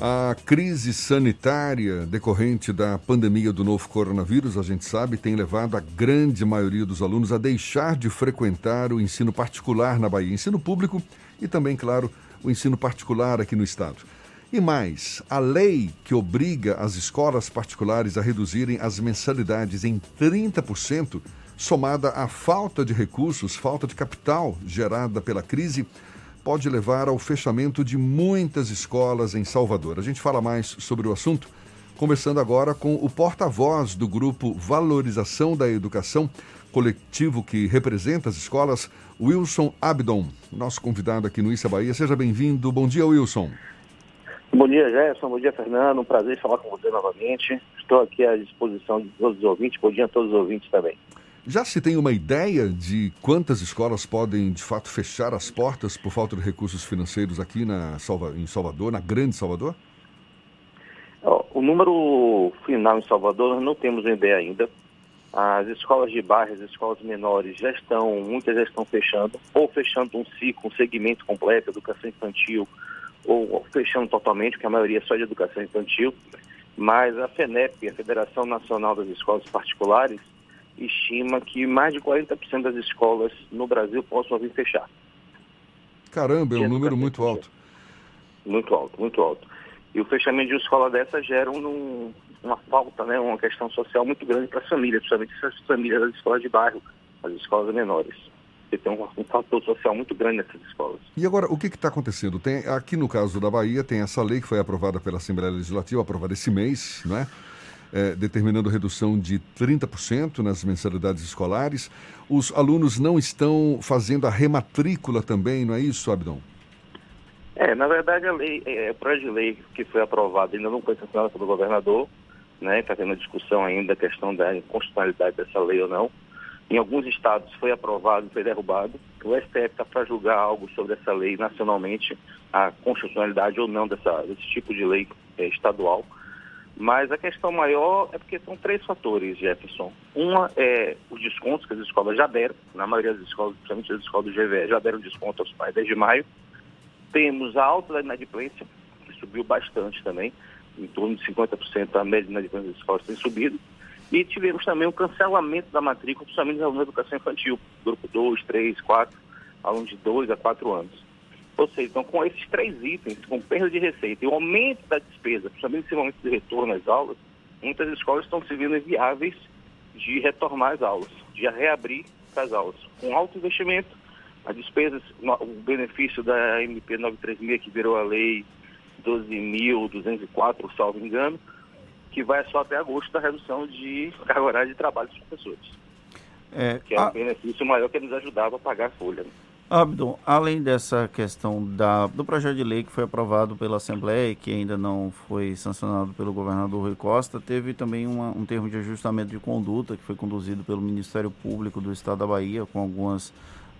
A crise sanitária decorrente da pandemia do novo coronavírus, a gente sabe, tem levado a grande maioria dos alunos a deixar de frequentar o ensino particular na Bahia, ensino público e também, claro, o ensino particular aqui no estado. E mais, a lei que obriga as escolas particulares a reduzirem as mensalidades em 30%, somada à falta de recursos, falta de capital gerada pela crise, pode levar ao fechamento de muitas escolas em Salvador. A gente fala mais sobre o assunto conversando agora com o porta-voz do grupo Valorização da Educação, coletivo que representa as escolas, Wilson Abdon, nosso convidado aqui no Issa Bahia. Seja bem-vindo. Bom dia, Wilson. Bom dia, Gerson. Bom dia, Fernando. Um prazer falar com você novamente. Estou aqui à disposição de todos os ouvintes. Bom dia a todos os ouvintes também. Já se tem uma ideia de quantas escolas podem, de fato, fechar as portas por falta de recursos financeiros aqui na em Salvador, na Grande Salvador? O número final em Salvador nós não temos ideia ainda. As escolas de bairro, as escolas menores já estão, muitas já estão fechando, ou fechando um ciclo, um segmento completo, educação infantil, ou fechando totalmente, porque a maioria é só de educação infantil. Mas a FENEP, a Federação Nacional das Escolas Particulares, estima que mais de 40% das escolas no Brasil possam vir fechar. Caramba, é um número muito alto. Muito alto, muito alto. E o fechamento de uma escola dessa gera um, uma falta, né, uma questão social muito grande para as famílias, principalmente essas famílias das escolas de bairro, as escolas menores. Você tem um, um, fator social muito grande nessas escolas. E agora, o que está acontecendo? Tem, aqui no caso da Bahia, tem essa lei que foi aprovada pela Assembleia Legislativa, aprovada esse mês, não é? É, determinando redução de 30% nas mensalidades escolares. Os alunos não estão fazendo a rematrícula também, não é isso, Abdon? É, na verdade, a lei, é, o projeto de lei que foi aprovado ainda não foi sancionado pelo governador, né? Está tendo discussão ainda a questão da inconstitucionalidade dessa lei ou não. Em alguns estados foi aprovado, foi derrubado. O STF está para julgar algo sobre essa lei nacionalmente, a constitucionalidade ou não dessa, desse tipo de lei é, estadual. Mas a questão maior é porque são três fatores, Jefferson. Uma é os descontos que as escolas já deram, na maioria das escolas, principalmente as escolas do GVE, já deram desconto aos pais desde maio. Temos a alta da inadimplência, que subiu bastante também, em torno de 50% a média de inadimplência das escolas tem subido. E tivemos também o cancelamento da matrícula, principalmente alunos da educação infantil, grupo 2, 3, 4, alunos de 2 a 4 anos. Ou seja, então com esses três itens, com perda de receita e o aumento da despesa, principalmente nesse momento de retorno às aulas, muitas escolas estão se vendo inviáveis de retomar as aulas, de reabrir as aulas. Com alto investimento, as despesas, o benefício da MP 936, que virou a lei 12.204, salvo engano, que vai só até agosto da redução de carga horária de trabalho dos professores. É, que é a... um benefício maior que nos ajudava a pagar a folha. Né? Abdon, além dessa questão da, do projeto de lei que foi aprovado pela Assembleia e que ainda não foi sancionado pelo governador Rui Costa, teve também uma, um termo de ajustamento de conduta que foi conduzido pelo Ministério Público do Estado da Bahia com algumas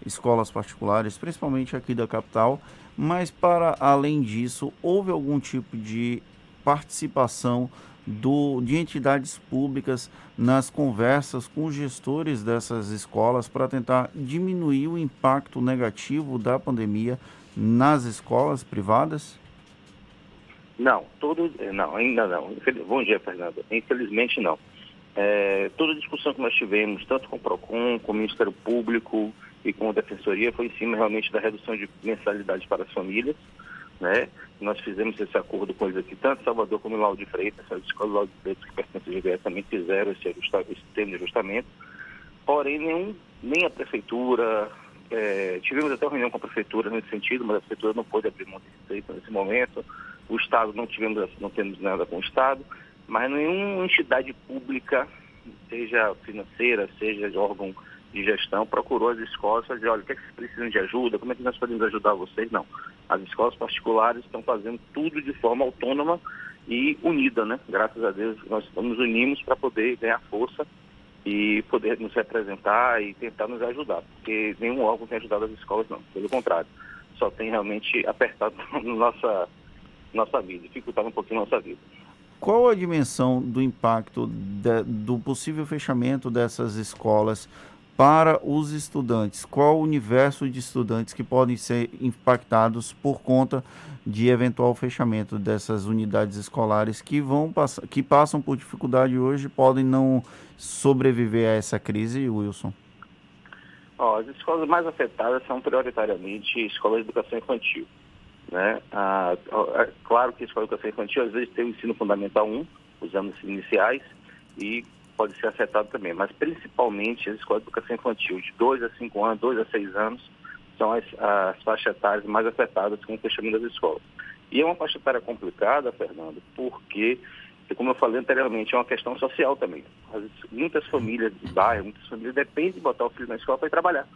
escolas particulares, principalmente aqui da capital. Mas, para além disso, houve algum tipo de participação do, de entidades públicas nas conversas com gestores dessas escolas para tentar diminuir o impacto negativo da pandemia nas escolas privadas? Não, todo, não, ainda não. Bom dia, Fernando. Infelizmente não. É, toda a discussão que nós tivemos, tanto com o PROCON, com o Ministério Público e com a Defensoria, foi em cima realmente da redução de mensalidades para as famílias né? Nós fizemos esse acordo com eles aqui, tanto Salvador como Lauro de Freitas, as escolas Lauro de Freitas que pertencem também fizeram esse, esse termo de ajustamento. Porém, nenhum, nem a prefeitura, é, tivemos até uma reunião com a prefeitura nesse sentido, mas a prefeitura não pôde abrir mão desse receita nesse momento. O Estado não tivemos, não temos nada com o Estado, mas nenhuma entidade pública, seja financeira, seja de órgão de gestão procurou as escolas para dizer, olha, o que, é que vocês precisam de ajuda, como é que nós podemos ajudar vocês? Não. As escolas particulares estão fazendo tudo de forma autônoma e unida, né? Graças a Deus nós nos unimos para poder ganhar força e poder nos representar e tentar nos ajudar, porque nenhum órgão tem ajudado as escolas, não. Pelo contrário, só tem realmente apertado nossa, nossa vida, dificultado um pouquinho nossa vida. Qual a dimensão do impacto de, do possível fechamento dessas escolas para os estudantes? Qual o universo de estudantes que podem ser impactados por conta de eventual fechamento dessas unidades escolares que vão que passam por dificuldade hoje podem não sobreviver a essa crise, Wilson? Oh, as escolas mais afetadas são prioritariamente escolas de educação infantil. Né? Ah, é claro que a escola de educação infantil às vezes tem o ensino fundamental 1, os anos iniciais, e pode ser afetado também, mas principalmente as escolas de educação infantil de 2 a 5 anos, 2 a 6 anos, são as, as faixas etárias mais afetadas com o fechamento das escolas. E é uma faixa etária complicada, Fernando, porque, como eu falei anteriormente, é uma questão social também. As, muitas famílias de bairro, muitas famílias dependem de botar o filho na escola para ir trabalhar.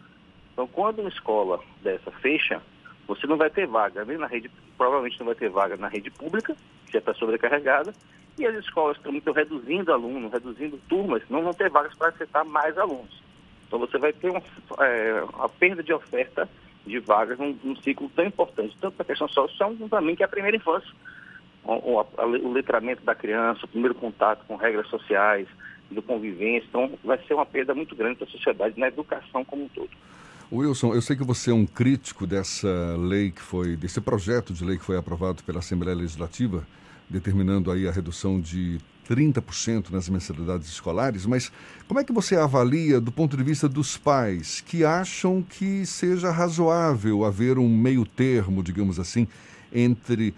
Então, quando uma escola dessa fecha, você não vai ter vaga nem na rede, provavelmente não vai ter vaga na rede pública, que já está sobrecarregada, e as escolas estão reduzindo alunos, reduzindo turmas, não vão ter vagas para aceitar mais alunos. Então você vai ter uma, é, a perda de oferta de vagas num, num, ciclo tão importante, tanto para a questão social, como também que é a primeira infância. O, o, o letramento da criança, o primeiro contato com regras sociais, de convivência, então vai ser uma perda muito grande para a sociedade na educação como um todo. Wilson, eu sei que você é um crítico dessa lei que foi, desse projeto de lei que foi aprovado pela Assembleia Legislativa, determinando aí a redução de 30% nas mensalidades escolares, mas como é que você avalia do ponto de vista dos pais que acham que seja razoável haver um meio termo, digamos assim, entre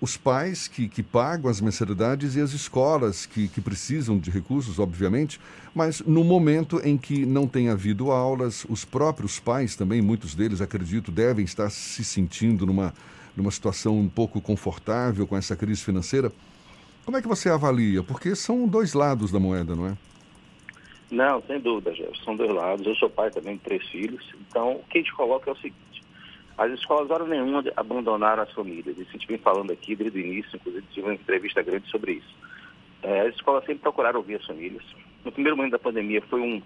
os pais que, que pagam as mensalidades e as escolas que, que precisam de recursos, obviamente, mas no momento em que não tem havido aulas, os próprios pais também, muitos deles, acredito, devem estar se sentindo numa numa situação um pouco confortável com essa crise financeira. Como é que você avalia? Porque são dois lados da moeda, não é? Não, sem dúvida, Jefferson. São dois lados. Eu sou pai também de três filhos. Então, o que a gente coloca é o seguinte. As escolas, hora nenhuma, abandonaram as famílias. Isso a gente vem falando aqui desde o início, inclusive tive uma entrevista grande sobre isso. É, as escolas sempre procuraram ouvir as famílias. No primeiro momento da pandemia foi um,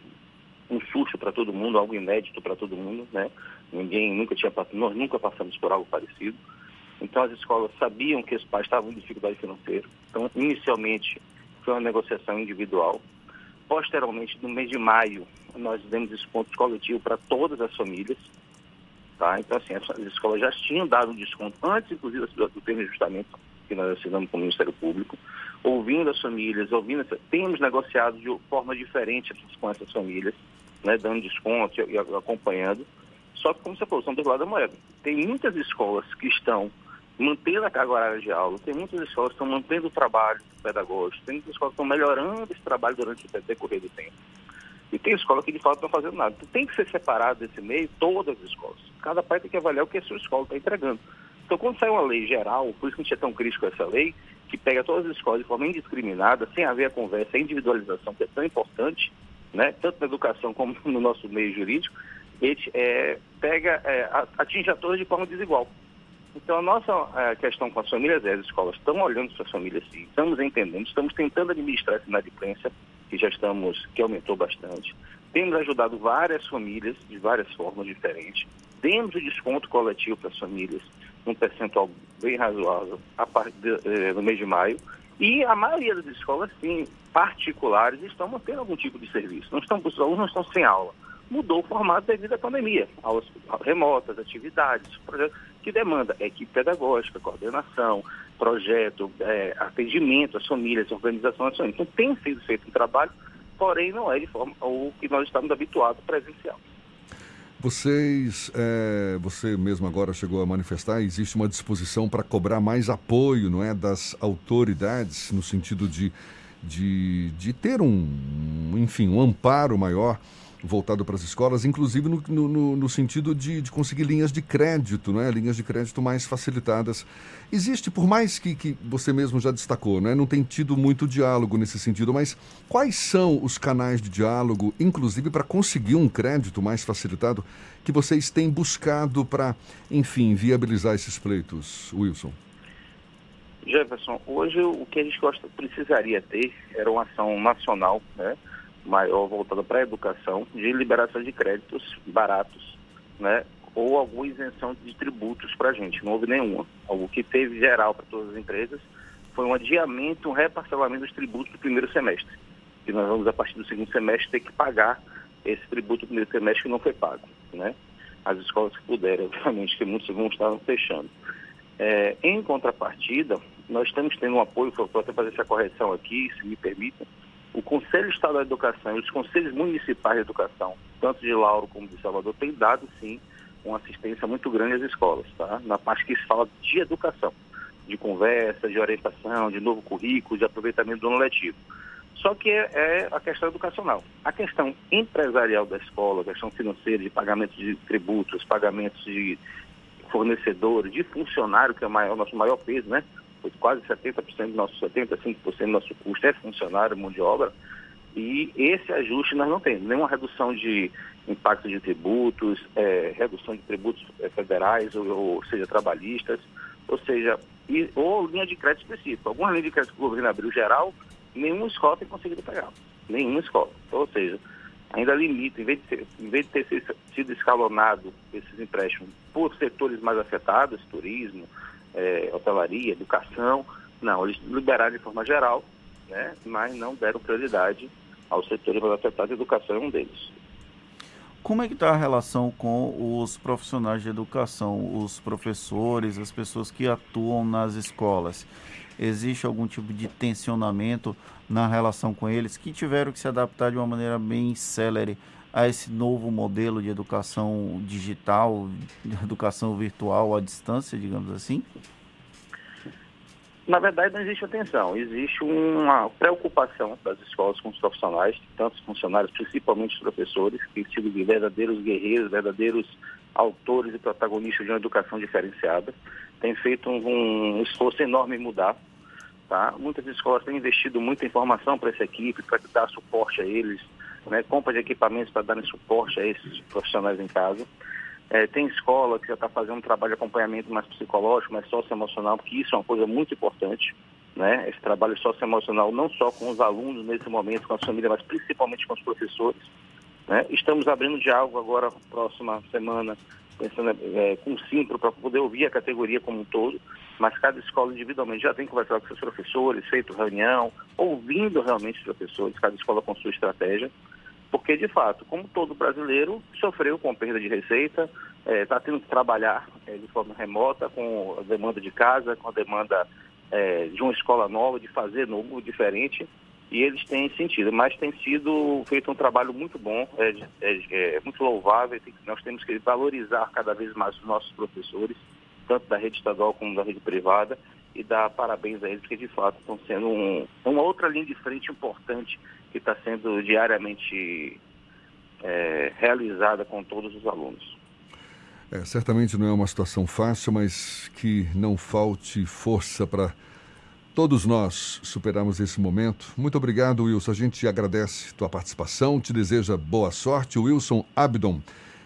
um susto para todo mundo, algo inédito para todo mundo, né? Ninguém nunca tinha nós nunca passamos por algo parecido. Então as escolas sabiam que os pais estavam em dificuldade financeira. Então, inicialmente, foi uma negociação individual. Posteriormente, no mês de maio, nós demos desconto coletivo para todas as famílias. Tá? Então, assim, as escolas já tinham dado um desconto antes, inclusive, do termo de ajustamento que nós assinamos com o Ministério Público, ouvindo as famílias, ouvindo, temos negociado de forma diferente com essas famílias, né, dando desconto e acompanhando. Só que, como você falou, são do lado da moeda. Tem muitas escolas que estão mantendo a carga horária de aula, tem muitas escolas que estão mantendo o trabalho pedagógico, tem muitas escolas que estão melhorando esse trabalho durante o decorrer do tempo. E tem escola que de fato não estão fazendo nada. Então, tem que ser separado desse meio todas as escolas. Cada pai tem que avaliar o que a sua escola está entregando. Então, quando sai uma lei geral, por isso que a gente é tão crítico com essa lei, que pega todas as escolas de forma indiscriminada, sem haver a conversa, a individualização, que é tão importante, né, tanto na educação como no nosso meio jurídico, ele é, pega, é, atinge a todos de forma desigual. Então, a nossa a questão com as famílias é, as escolas estão olhando para as famílias sim, estamos entendendo, estamos tentando administrar essa inadimplência, que já estamos, que aumentou bastante. Temos ajudado várias famílias de várias formas diferentes. Demos o desconto coletivo para as famílias, um percentual bem razoável, a partir eh, no mês de maio. E a maioria das escolas, sim, particulares, estão mantendo algum tipo de serviço. Não estão, os alunos não estão sem aula mudou o formato devido à pandemia. Aulas remotas, atividades, projetos que demanda equipe pedagógica, coordenação, projeto, é, atendimento às famílias, organização. Então tem sido feito um trabalho, porém não é de forma o que nós estamos habituados presencial. Vocês, é, você mesmo agora chegou a manifestar, existe uma disposição para cobrar mais apoio, não é, das autoridades no sentido de, de, de ter um, enfim, um amparo maior voltado para as escolas, inclusive no, no, no sentido de, de, conseguir linhas de crédito, né? linhas de crédito mais facilitadas. Existe, por mais que, que você mesmo já destacou, né? não tem tido muito diálogo nesse sentido, mas quais são os canais de diálogo, inclusive para conseguir um crédito mais facilitado, que vocês têm buscado para, enfim, viabilizar esses pleitos, Wilson? Jefferson, hoje o que a gente gosta, precisaria ter era uma ação nacional, né? Maior voltada para a educação, de liberação de créditos baratos, né? ou alguma isenção de tributos para a gente. Não houve nenhuma. O que teve geral para todas as empresas foi um adiamento, um reparcelamento dos tributos do primeiro semestre. Que nós vamos, a partir do segundo semestre, ter que pagar esse tributo do primeiro trimestre que não foi pago, né? As escolas que puderam, obviamente, que muitos segundos estavam fechando. É, em contrapartida, nós estamos tendo um apoio, vou até fazer essa correção aqui, se me permitem, Conselho Estadual da Educação e os Conselhos Municipais de Educação, tanto de Lauro como de Salvador, têm dado, sim, uma assistência muito grande às escolas, tá? Na parte que se fala de educação, de conversa, de orientação, de novo currículo, de aproveitamento do ano letivo. Só que é, é, a questão educacional. A questão empresarial da escola, a questão financeira, de pagamento de tributos, pagamentos de fornecedores, de funcionário, que é o maior, nosso maior peso, né? Quase 70% do nosso, 75% do nosso custo é funcionário, mão de obra. E esse ajuste nós não temos, nenhuma redução de impacto de tributos, é, redução de tributos é, federais, ou, ou, seja, trabalhistas, ou seja, e, ou linha de crédito específica. Alguma linha de crédito que o governo abriu geral, nenhuma escola tem conseguido pegar. Nenhuma escola. Ou seja, ainda limita, em vez de, ter, em vez de ter sido escalonado esses empréstimos por setores mais afetados, turismo, é, hotelaria, educação, não, eles liberaram de forma geral, né, mas não deram prioridade aos setores mais afetados, educação é um deles. Como é que está a relação com os profissionais de educação, os professores, as pessoas que atuam nas escolas? Existe algum tipo de tensionamento na relação com eles que tiveram que se adaptar de uma maneira bem célere a esse novo modelo de educação digital, de educação virtual à distância, digamos assim? Na verdade, não existe atenção, existe uma preocupação das escolas com os profissionais, tanto os funcionários, principalmente os professores, que têm sido verdadeiros guerreiros, verdadeiros autores e protagonistas de uma educação diferenciada. Tem feito um, um esforço enorme em mudar. Tá? Muitas escolas têm investido muito em formação para essa equipe, para dar suporte a eles, né? compra de equipamentos para darem suporte a esses profissionais em casa. É, tem escola que já está fazendo um trabalho de acompanhamento mais psicológico, mais socioemocional, porque isso é uma coisa muito importante, né? Esse trabalho socioemocional não só com os alunos nesse momento, com as famílias, mas principalmente com os professores. Né? Estamos abrindo diálogo agora, próxima semana, pensando é, com o Simpro, para poder ouvir a categoria como um todo, mas cada escola individualmente já tem conversado com seus professores, feito reunião, ouvindo realmente os professores, cada escola com sua estratégia. Porque, de fato, como todo brasileiro, sofreu com perda de receita, está é, tá tendo que trabalhar é, de forma remota, com a demanda de casa, com a demanda é, de uma escola nova, de fazer novo, diferente, e eles têm sentido. Mas tem sido feito um trabalho muito bom, é, é, é muito louvável, nós temos que valorizar cada vez mais os nossos professores, tanto da rede estadual como da rede privada, e dar parabéns a eles, porque de fato estão sendo um, uma outra linha de frente importante que está sendo diariamente é, realizada com todos os alunos. É, certamente não é uma situação fácil, mas que não falte força para todos nós superarmos esse momento. Muito obrigado, Wilson. A gente agradece tua participação, te deseja boa sorte. Wilson Abdon,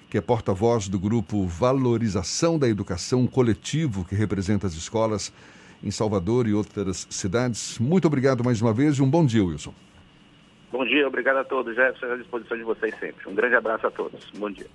que é porta-voz do grupo Valorização da Educação Coletivo, que representa as escolas em Salvador e outras cidades. Muito obrigado mais uma vez e um bom dia, Wilson. Bom dia, obrigado a todos. Jefferson, à disposição de vocês sempre. Um grande abraço a todos. Bom dia.